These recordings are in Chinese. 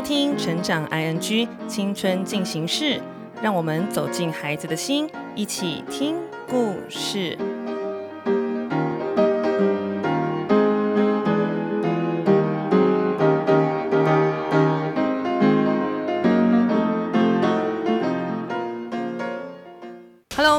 听《成长 ING 青春进行式》，让我们走进孩子的心，一起听故事。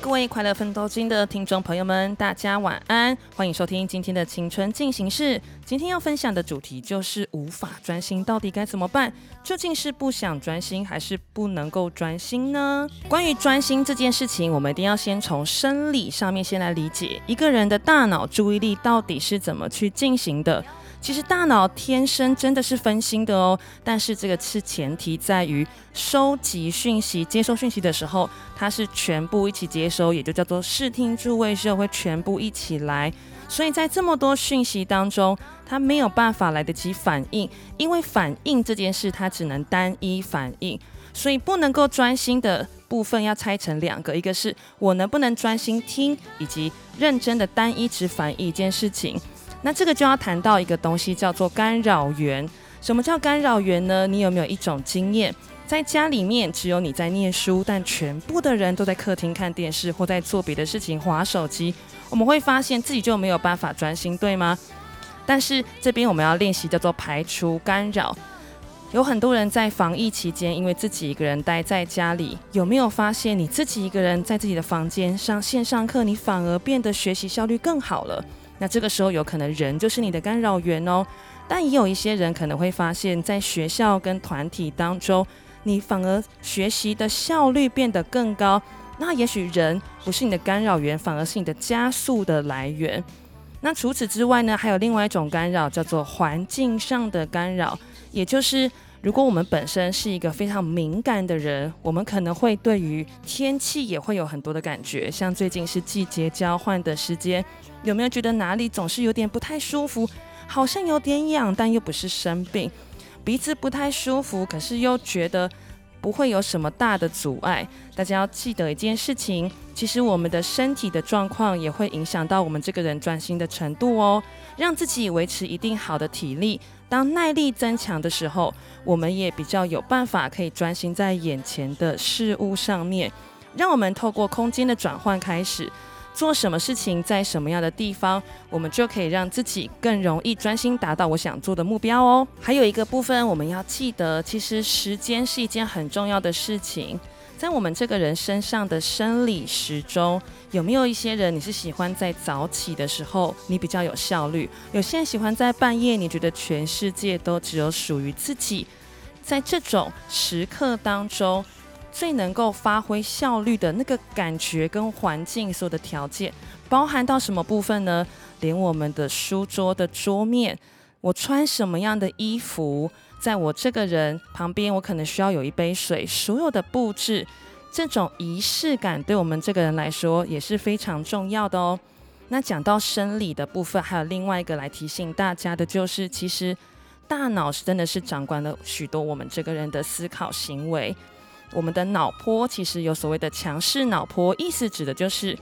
各位快乐奋斗金的听众朋友们，大家晚安，欢迎收听今天的青春进行式。今天要分享的主题就是无法专心，到底该怎么办？究竟是不想专心，还是不能够专心呢？关于专心这件事情，我们一定要先从生理上面先来理解一个人的大脑注意力到底是怎么去进行的。其实大脑天生真的是分心的哦，但是这个是前提在于收集讯息、接收讯息的时候，它是全部一起接收，也就叫做视听触味嗅会全部一起来。所以在这么多讯息当中，它没有办法来得及反应，因为反应这件事它只能单一反应，所以不能够专心的部分要拆成两个，一个是我能不能专心听，以及认真的单一只反应一件事情。那这个就要谈到一个东西，叫做干扰源。什么叫干扰源呢？你有没有一种经验，在家里面只有你在念书，但全部的人都在客厅看电视或在做别的事情，划手机，我们会发现自己就没有办法专心，对吗？但是这边我们要练习叫做排除干扰。有很多人在防疫期间，因为自己一个人待在家里，有没有发现你自己一个人在自己的房间上线上课，你反而变得学习效率更好了？那这个时候有可能人就是你的干扰源哦，但也有一些人可能会发现，在学校跟团体当中，你反而学习的效率变得更高。那也许人不是你的干扰源，反而是你的加速的来源。那除此之外呢，还有另外一种干扰，叫做环境上的干扰，也就是。如果我们本身是一个非常敏感的人，我们可能会对于天气也会有很多的感觉。像最近是季节交换的时间，有没有觉得哪里总是有点不太舒服？好像有点痒，但又不是生病。鼻子不太舒服，可是又觉得不会有什么大的阻碍。大家要记得一件事情，其实我们的身体的状况也会影响到我们这个人专心的程度哦。让自己维持一定好的体力。当耐力增强的时候，我们也比较有办法可以专心在眼前的事物上面。让我们透过空间的转换开始，做什么事情，在什么样的地方，我们就可以让自己更容易专心达到我想做的目标哦。还有一个部分，我们要记得，其实时间是一件很重要的事情。在我们这个人身上的生理时钟，有没有一些人你是喜欢在早起的时候，你比较有效率？有些人喜欢在半夜，你觉得全世界都只有属于自己。在这种时刻当中，最能够发挥效率的那个感觉跟环境所有的条件，包含到什么部分呢？连我们的书桌的桌面，我穿什么样的衣服？在我这个人旁边，我可能需要有一杯水。所有的布置，这种仪式感对我们这个人来说也是非常重要的哦。那讲到生理的部分，还有另外一个来提醒大家的，就是其实大脑是真的是掌管了许多我们这个人的思考行为。我们的脑波其实有所谓的强势脑波，意思指的就是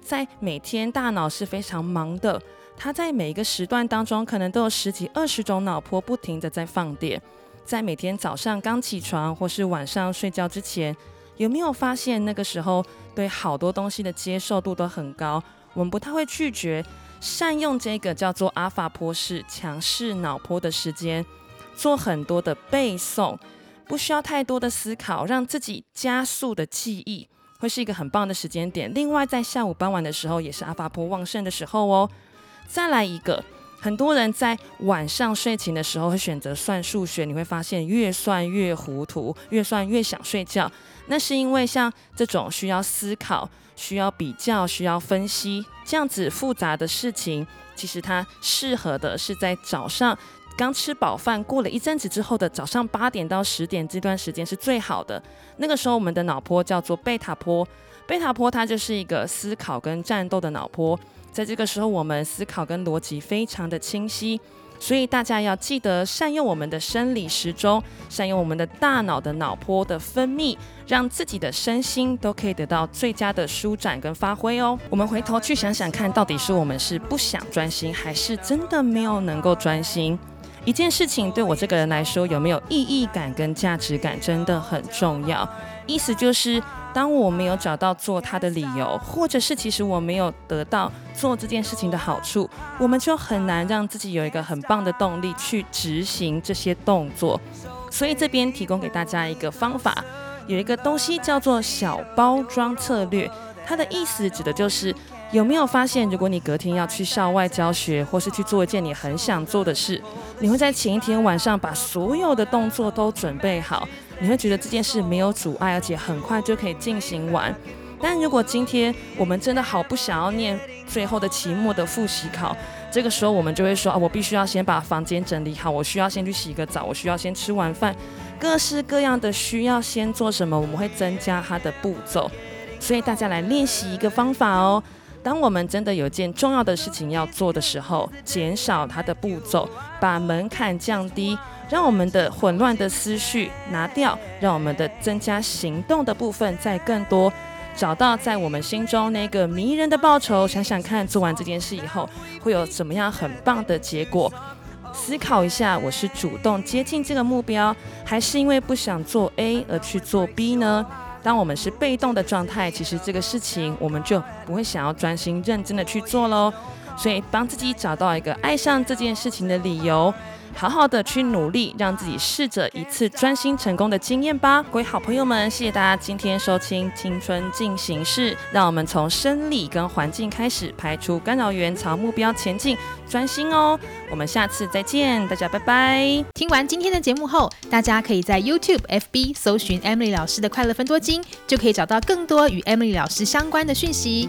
在每天大脑是非常忙的。它在每一个时段当中，可能都有十几、二十种脑波不停地在放电。在每天早上刚起床，或是晚上睡觉之前，有没有发现那个时候对好多东西的接受度都很高？我们不太会拒绝，善用这个叫做阿法波式强势脑波的时间，做很多的背诵，不需要太多的思考，让自己加速的记忆，会是一个很棒的时间点。另外，在下午傍晚的时候，也是阿法波旺盛的时候哦。再来一个，很多人在晚上睡前的时候会选择算数学，你会发现越算越糊涂，越算越想睡觉。那是因为像这种需要思考、需要比较、需要分析这样子复杂的事情，其实它适合的是在早上刚吃饱饭，过了一阵子之后的早上八点到十点这段时间是最好的。那个时候我们的脑波叫做贝塔波，贝塔波它就是一个思考跟战斗的脑波。在这个时候，我们思考跟逻辑非常的清晰，所以大家要记得善用我们的生理时钟，善用我们的大脑的脑波的分泌，让自己的身心都可以得到最佳的舒展跟发挥哦。我们回头去想想看，到底是我们是不想专心，还是真的没有能够专心？一件事情对我这个人来说有没有意义感跟价值感真的很重要。意思就是，当我没有找到做它的理由，或者是其实我没有得到做这件事情的好处，我们就很难让自己有一个很棒的动力去执行这些动作。所以这边提供给大家一个方法，有一个东西叫做小包装策略，它的意思指的就是。有没有发现，如果你隔天要去校外教学，或是去做一件你很想做的事，你会在前一天晚上把所有的动作都准备好，你会觉得这件事没有阻碍，而且很快就可以进行完。但如果今天我们真的好不想要念最后的期末的复习考，这个时候我们就会说啊，我必须要先把房间整理好，我需要先去洗个澡，我需要先吃完饭，各式各样的需要先做什么，我们会增加它的步骤。所以大家来练习一个方法哦。当我们真的有件重要的事情要做的时候，减少它的步骤，把门槛降低，让我们的混乱的思绪拿掉，让我们的增加行动的部分再更多，找到在我们心中那个迷人的报酬。想想看，做完这件事以后会有怎么样很棒的结果？思考一下，我是主动接近这个目标，还是因为不想做 A 而去做 B 呢？当我们是被动的状态，其实这个事情我们就不会想要专心认真的去做喽。所以帮自己找到一个爱上这件事情的理由。好好的去努力，让自己试着一次专心成功的经验吧。各位好朋友们，谢谢大家今天收听《青春进行式》，让我们从生理跟环境开始排除干扰源，朝目标前进，专心哦。我们下次再见，大家拜拜。听完今天的节目后，大家可以在 YouTube、FB 搜寻 Emily 老师的快乐分多金，就可以找到更多与 Emily 老师相关的讯息。